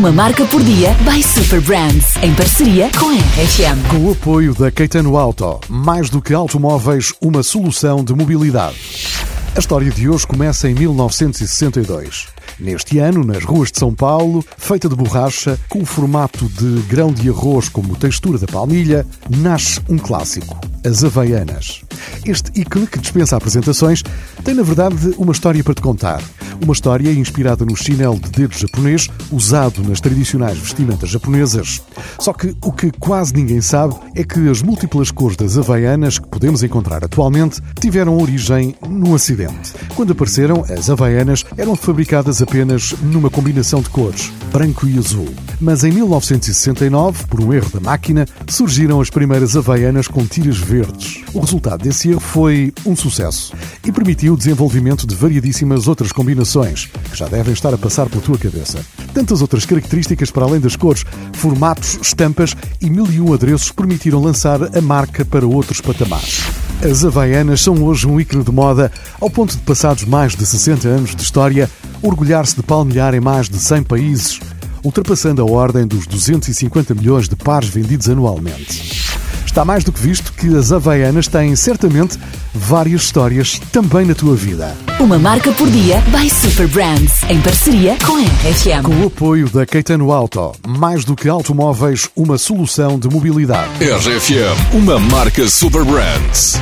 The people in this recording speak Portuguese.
Uma marca por dia by Super Brands, em parceria com a RFM. Com o apoio da Caetano Auto, mais do que automóveis, uma solução de mobilidade. A história de hoje começa em 1962. Neste ano, nas ruas de São Paulo, feita de borracha, com o formato de grão de arroz como textura da palmilha, nasce um clássico, as Havaianas. Este ícone, que dispensa apresentações, tem na verdade uma história para te contar. Uma história inspirada no chinelo de dedo japonês, usado nas tradicionais vestimentas japonesas. Só que o que quase ninguém sabe é que as múltiplas cores das Havaianas que podemos encontrar atualmente tiveram origem num acidente. Quando apareceram, as Havaianas eram fabricadas apenas numa combinação de cores, branco e azul. Mas em 1969, por um erro da máquina, surgiram as primeiras Havaianas com tiras verdes. O resultado desse erro foi um sucesso e permitiu o desenvolvimento de variedíssimas outras combinações que já devem estar a passar pela tua cabeça. Tantas outras características para além das cores, formatos, estampas e mil e um adereços permitiram lançar a marca para outros patamares. As Havaianas são hoje um ícone de moda, ao ponto de, passados mais de 60 anos de história, orgulhar-se de palmilhar em mais de 100 países, ultrapassando a ordem dos 250 milhões de pares vendidos anualmente. Está mais do que visto que as Havaianas têm certamente várias histórias também na tua vida. Uma marca por dia by Super Brands, em parceria com a RFM. Com o apoio da Caetano Auto, mais do que automóveis, uma solução de mobilidade. RFM, uma marca Super Brands.